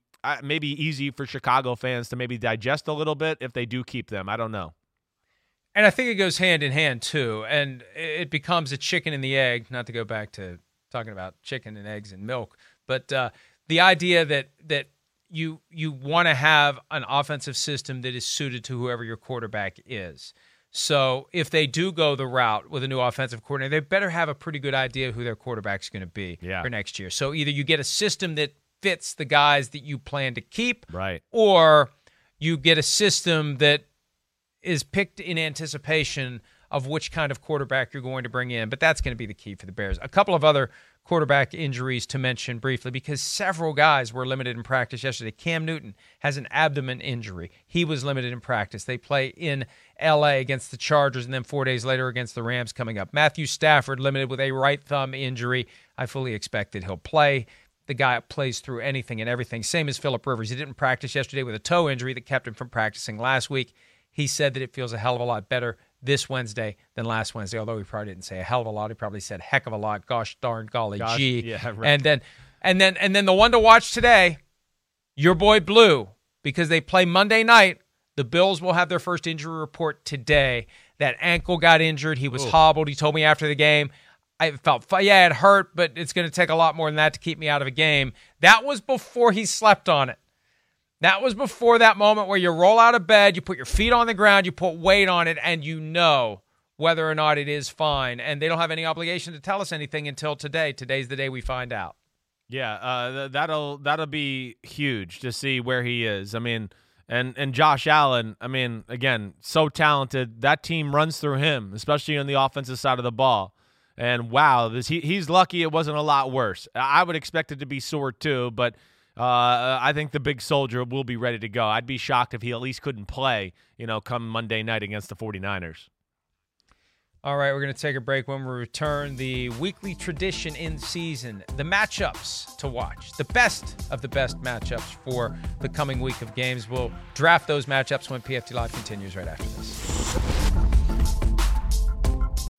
C: maybe easy for Chicago fans to maybe digest a little bit if they do keep them. I don't know.
A: And I think it goes hand in hand too. And it becomes a chicken and the egg, not to go back to talking about chicken and eggs and milk, but uh, the idea that that you you want to have an offensive system that is suited to whoever your quarterback is. So if they do go the route with a new offensive coordinator, they better have a pretty good idea who their quarterback's going to be
C: Yeah.
A: for next year. So either you get a system that fits the guys that you plan to keep,
C: Right.
A: or you get a system that is picked in anticipation of which kind of quarterback you're going to bring in. But that's going to be the key for the Bears. A couple of other quarterback injuries to mention briefly because several guys were limited in practice yesterday. Cam Newton has an abdomen injury. He was limited in practice. They play in LA against the Chargers and then 4 days later against the Rams coming up. Matthew Stafford limited with a right thumb injury. I fully expect that he'll play. The guy plays through anything and everything. Same as Philip Rivers. He didn't practice yesterday with a toe injury that kept him from practicing last week. He said that it feels a hell of a lot better this Wednesday than last Wednesday, although he probably didn't say a hell of a lot. He probably said heck of a lot. Gosh darn golly
C: Gosh,
A: gee.
C: yeah, right.
A: And then and then and then the one to watch today, your boy Blue, because they play Monday night. The Bills will have their first injury report today. That ankle got injured. He was hobbled. He told me after the game, I felt, yeah, it hurt, but it's going to take a lot more than that to keep me out of a game. That was before he slept on it. That was before that moment where you roll out of bed, you put your feet on the ground, you put weight on it, and you know whether or not it is fine. And they don't have any obligation to tell us anything until today. Today's the day we find out.
C: Yeah, uh, th- that'll that'll be huge to see where he is. I mean, and and Josh Allen. I mean, again, so talented. That team runs through him, especially on the offensive side of the ball. And wow, this he, he's lucky it wasn't a lot worse. I would expect it to be sore too, but uh, I think the big soldier will be ready to go. I'd be shocked if he at least couldn't play, you know, come Monday night against the 49ers.
A: All right, we're going to take a break. When we return, the weekly tradition in season, the matchups to watch, the best of the best matchups for the coming week of games. We'll draft those matchups when PFT Live continues right after this.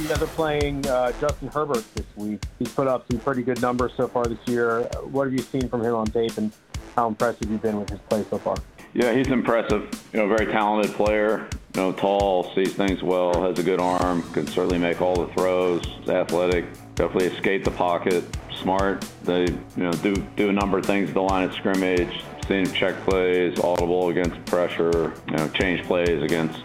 F: You guys are playing uh, Justin Herbert this week. He's put up some pretty good numbers so far this year. What have you seen from him on tape, and how impressive you've been with his play so far?
G: Yeah, he's impressive. You know, very talented player. You know, tall, sees things well, has a good arm, can certainly make all the throws. Athletic, definitely escape the pocket, smart. They, you know, do do a number of things at the line of scrimmage. Seen check plays, audible against pressure. You know, change plays against,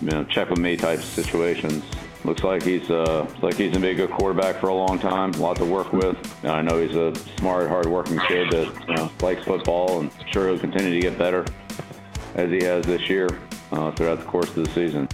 G: you know, check with me type situations looks like he's uh, like he's gonna be a good quarterback for a long time. A lot to work with. And I know he's a smart, hard-working kid that you know, likes football, and sure he'll continue to get better as he has this year uh, throughout the course of the season.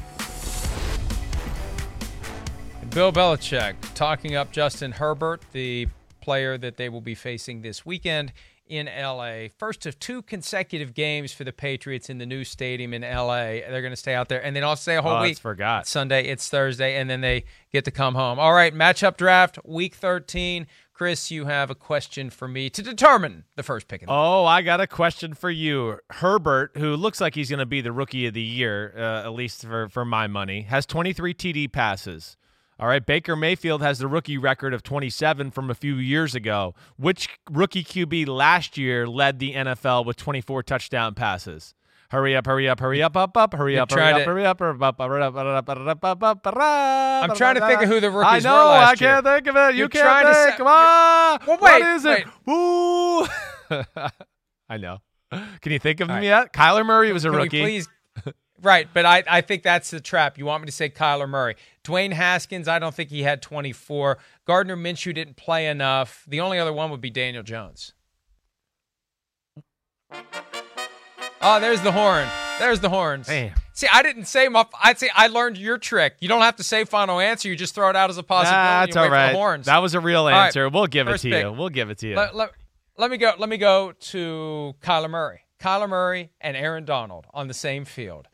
A: Bill Belichick talking up Justin Herbert, the player that they will be facing this weekend in LA. First of two consecutive games for the Patriots in the new stadium in LA. They're going to stay out there and then I'll stay a whole
C: Oh,
A: week.
C: forgot.
A: Sunday, it's Thursday, and then they get to come home. All right, matchup draft, week 13. Chris, you have a question for me to determine the first pick. The
C: Oh, I got a question for you. Herbert, who looks like he's going to be the rookie of the year, uh, at least for, for my money, has 23 TD passes. All right, Baker Mayfield has the rookie record of 27 from a few years ago. Which rookie QB last year led the NFL with 24 touchdown passes? Hurry up, hurry up, hurry up, up, up, hurry up, hurry up, hurry up, hurry up, hurry up,
A: I'm trying to think of who the rookies
C: know,
A: were last
C: I can't think of it. You can't think. Come on. What is it? I know. Can you think of him yet? Kyler Murray was a rookie.
A: please? Right, but I, I think that's the trap. You want me to say Kyler Murray. Dwayne Haskins, I don't think he had 24. Gardner Minshew didn't play enough. The only other one would be Daniel Jones. Oh, there's the horn. There's the horns.
C: Damn.
A: See, I didn't say my. I'd say I learned your trick. You don't have to say final answer. You just throw it out as a possibility.
C: That's
A: and wait
C: all right.
A: horns.
C: That was a real
A: All right,
C: answer. we'll give it to
A: pick.
C: you. We'll give it to you.
A: Let, let, let me go. Let me go to Kyler Murray. Kyler Murray and Aaron Donald on the same field.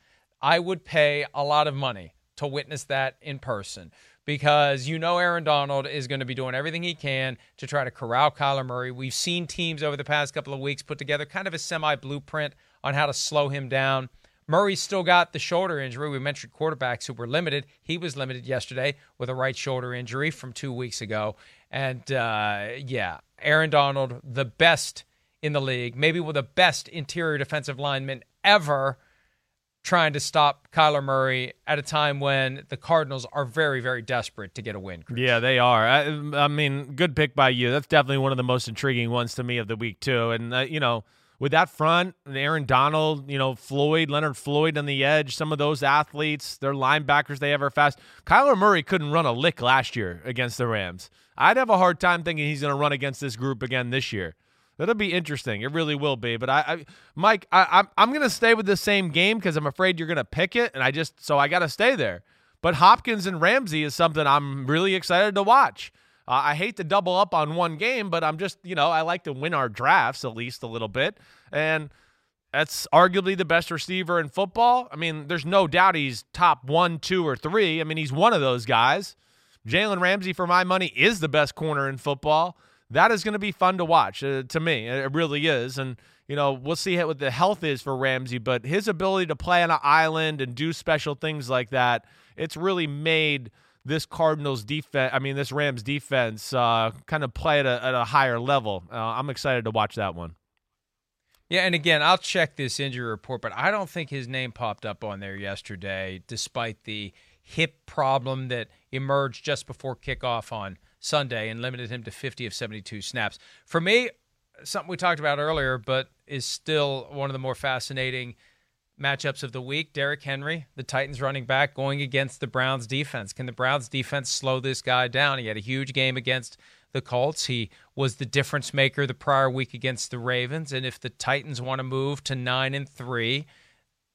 A: I would pay a lot of money to witness that in person because you know Aaron Donald is going to be doing everything he can to try to corral Kyler Murray. We've seen teams over the past couple of weeks put together kind of a semi blueprint on how to slow him down. Murray's still got the shoulder injury. We mentioned quarterbacks who were limited. He was limited yesterday with a right shoulder injury from two weeks ago. And uh, yeah, Aaron Donald, the best in the league, maybe with the best interior defensive lineman ever, trying to stop Kyler Murray at a time when the Cardinals are very, very desperate to get a win.
C: Yeah, they are. I, I mean, good pick by you. That's definitely one of the most intriguing ones to me of the week too. And uh, you know, with that front, Aaron Donald, you know, Floyd, Leonard Floyd on the edge, some of those athletes, their linebackers, they ever fast. Kyler Murray couldn't run a lick last year against the Rams. I'd have a hard time thinking he's going to run against this group again this year. That'll be interesting. It really will be. But I, I Mike, I, I'm I'm gonna stay with the same game because I'm afraid you're gonna pick it, and I just so I got to stay there. But Hopkins and Ramsey is something I'm really excited to watch. Uh, I hate to double up on one game, but I'm just you know I like to win our drafts at least a little bit, and that's arguably the best receiver in football. I mean, there's no doubt he's top one, two, or three. I mean, he's one of those guys. Jalen Ramsey, for my money, is the best corner in football that is going to be fun to watch uh, to me. It really is. And, you know, we'll see what the health is for Ramsey, but his ability to play on an island and do special things like that, it's really made this Cardinals defense, I mean, this Rams defense, uh, kind of play at a, at a higher level. Uh, I'm excited to watch that one.
A: Yeah, and again, I'll check this injury report, but I don't think his name popped up on there yesterday, despite the hip problem that emerged just before kickoff on Sunday and limited him to 50 of 72 snaps. For me, something we talked about earlier, but is still one of the more fascinating matchups of the week. Derrick Henry, the Titans running back, going against the Browns defense. Can the Browns defense slow this guy down? He had a huge game against the Colts. He was the difference maker the prior week against the Ravens. And if the Titans want to move to nine and three,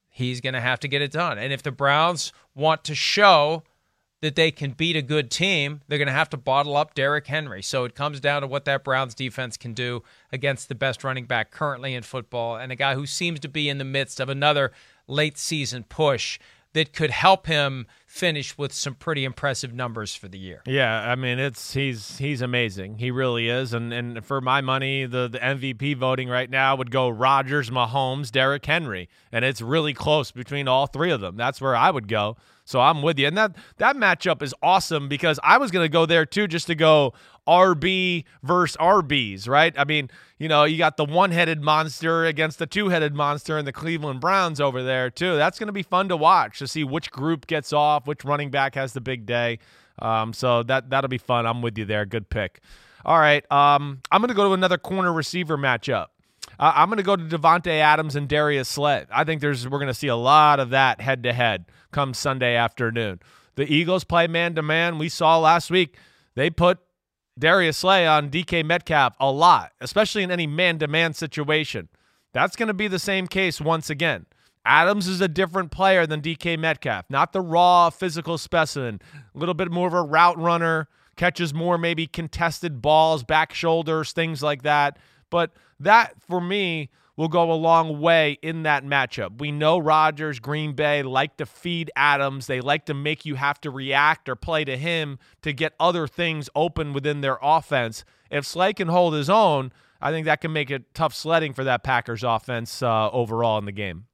A: he's going to have to get it done. And if the Browns want to show that they can beat a good team, they're going to have to bottle up Derrick Henry. So it comes down to what that Browns defense can do against the best running back currently in football and a guy who seems to be in the midst of another late season push that could help him finish with some pretty impressive numbers for the year.
C: Yeah, I mean it's he's he's amazing. He really is. And and for my money, the, the MVP voting right now would go Rodgers, Mahomes, Derrick Henry. And it's really close between all three of them. That's where I would go. So I'm with you. And that that matchup is awesome because I was gonna go there too just to go RB versus RBs, right? I mean, you know, you got the one headed monster against the two headed monster and the Cleveland Browns over there, too. That's going to be fun to watch to see which group gets off, which running back has the big day. Um, so that, that'll be fun. I'm with you there. Good pick. All right. Um, I'm going to go to another corner receiver matchup. Uh, I'm going to go to Davante Adams and Darius Slay. I think there's we're going to see a lot of that head to head come Sunday afternoon. The Eagles play man to man. We saw last week they put Darius Slay on DK Metcalf a lot, especially in any man to man situation. That's going to be the same case once again. Adams is a different player than DK Metcalf, not the raw physical specimen, a little bit more of a route runner, catches more maybe contested balls, back shoulders, things like that. But that, for me, will go a long way in that matchup. We know Rodgers, Green Bay like to feed Adams. They like to make you have to react or play to him to get other things open within their offense. If Slay can hold his own, I think that can make it tough sledding for that Packers offense uh, overall in the game.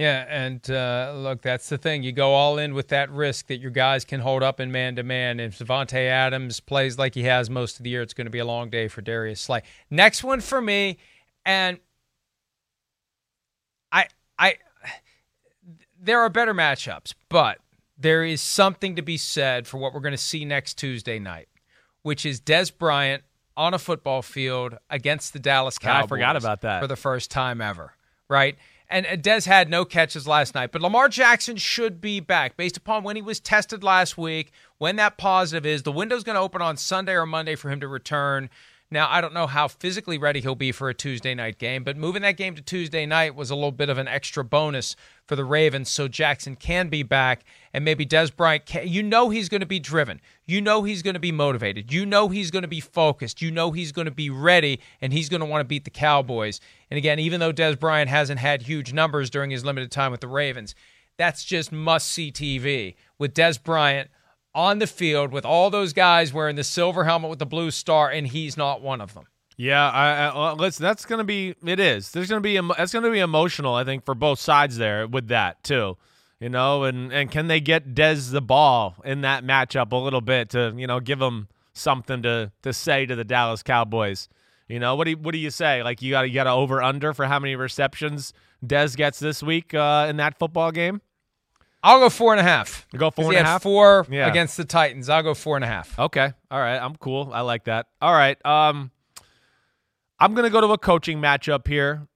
A: Yeah, and uh, look, that's the thing. You go all in with that risk that your guys can hold up in man to man. If Davante Adams plays like he has most of the year, it's going to be a long day for Darius Slay. Next one for me and I I there are better matchups, but there is something to be said for what we're going to see next Tuesday night, which is Dez Bryant on a football field against the Dallas Cowboys.
C: I forgot about that
A: for the first time ever, right? And Dez had no catches last night, but Lamar Jackson should be back based upon when he was tested last week, when that positive is. The window's going to open on Sunday or Monday for him to return. Now, I don't know how physically ready he'll be for a Tuesday night game, but moving that game to Tuesday night was a little bit of an extra bonus for the Ravens so Jackson can be back and maybe Dez Bryant can. You know he's going to be driven. You know he's going to be motivated. You know he's going to be focused. You know he's going to be ready and he's going to want to beat the Cowboys. And again, even though Dez Bryant hasn't had huge numbers during his limited time with the Ravens, that's just must see TV with Dez Bryant on the field with all those guys wearing the silver helmet with the blue star, and he's not one of them.
C: Yeah, I, I let's. That's gonna be. It is. There's gonna be. That's gonna be emotional. I think for both sides there with that too. You know, and and can they get Dez the ball in that matchup a little bit to you know give them something to to say to the Dallas Cowboys? You know, what do you, what do you say? Like you got you got to over under for how many receptions Dez gets this week uh, in that football game?
A: I'll go four and a half.
C: You go four and a half.
A: Four yeah. against the Titans. I'll go four and a half.
C: Okay. All right. I'm cool. I like that. All right. Um, I'm gonna go to a coaching matchup here,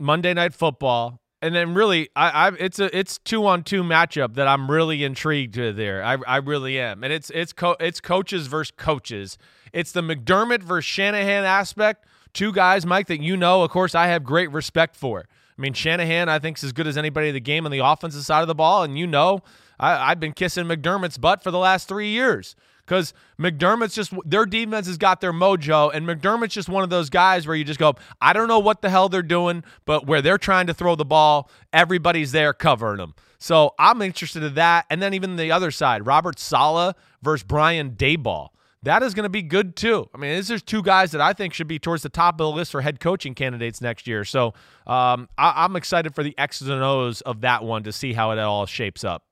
C: Monday Night Football, and then really, I, I it's a it's two on two matchup that I'm really intrigued to there. I, I really am, and it's it's co- it's coaches versus coaches. It's the McDermott versus Shanahan aspect two guys, Mike, that you know, of course, I have great respect for. I mean, Shanahan, I think, is as good as anybody in the game on the offensive side of the ball. And you know, I, have been kissing McDermott's butt for the last three years because McDermott's just their defense has got their mojo, and McDermott's just one of those guys where you just go, I don't know what the hell they're doing, but where they're trying to throw the ball, everybody's there covering them. So I'm interested in that. And then even the other side, Robert Saleh versus Brian Daboll that is going to be good too. I mean, these are two guys that I think should be towards the top of the list for head coaching candidates next year. So um, I- am excited for the X's and O's of that one to see how it all shapes up.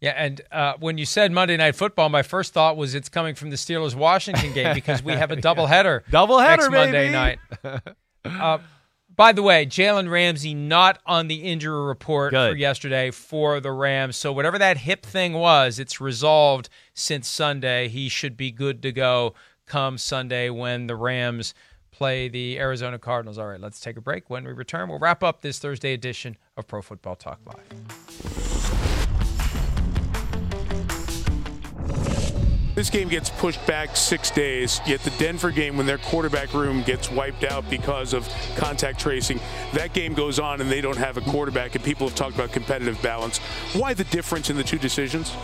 A: Yeah, and uh, when you said Monday Night Football, my first thought was it's coming from the Steelers Washington game because we have a doubleheader,
C: doubleheader
A: next Monday night. Uh, by the way, Jalen Ramsey not on the injury report Good. for yesterday for the Rams. So whatever that hip thing was, it's resolved since Sunday. He should be good to go come Sunday when the Rams play the Arizona Cardinals. All right, let's take a break. When we return, we'll wrap up this Thursday edition of Pro Football Talk Live.
H: This game gets pushed back six days, yet the Denver game, when their quarterback room gets wiped out because of contact tracing, that game goes on and they don't have a quarterback, and people have talked about competitive balance. Why the difference in the two decisions?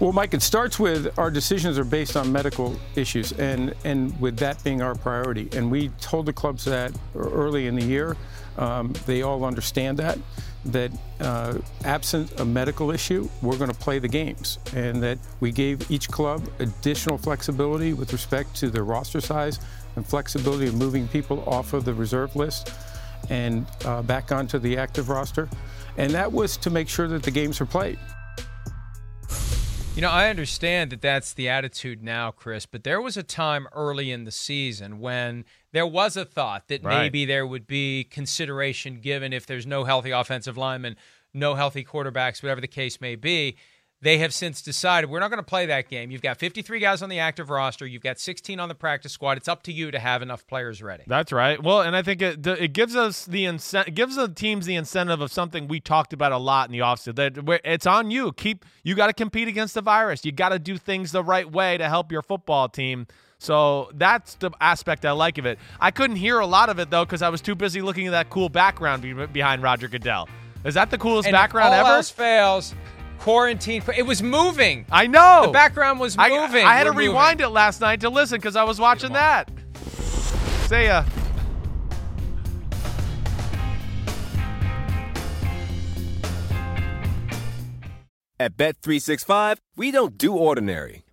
I: Well, Mike, it starts with our decisions are based on medical issues, and, and with that being our priority. And we told the clubs that early in the year. Um, they all understand that that uh, absent a medical issue, we're going to play the games, and that we gave each club additional flexibility with respect to their roster size and flexibility of moving people off of the reserve list and uh, back onto the active roster. And that was to make sure that the games are played.
A: You know, I understand that that's the attitude now, Chris, but there was a time early in the season when there was a thought that right. maybe there would be consideration given if there's no healthy offensive lineman, no healthy quarterbacks, whatever the case may be. They have since decided we're not going to play that game. You've got 53 guys on the active roster. You've got 16 on the practice squad. It's up to you to have enough players ready.
C: That's right. Well, and I think it it gives us the incentive, gives the teams the incentive of something we talked about a lot in the offseason. That it's on you. Keep you got to compete against the virus. You got to do things the right way to help your football team. So that's the aspect I like of it. I couldn't hear a lot of it though because I was too busy looking at that cool background behind Roger Goodell. Is that the coolest
A: and
C: background
A: all
C: ever?
A: Else fails quarantine. It was moving.
C: I know.
A: The background was moving.
C: I, I had
A: We're
C: to rewind
A: moving.
C: it last night to listen because I was watching that. See ya.
J: Uh, at Bet365, we don't do ordinary.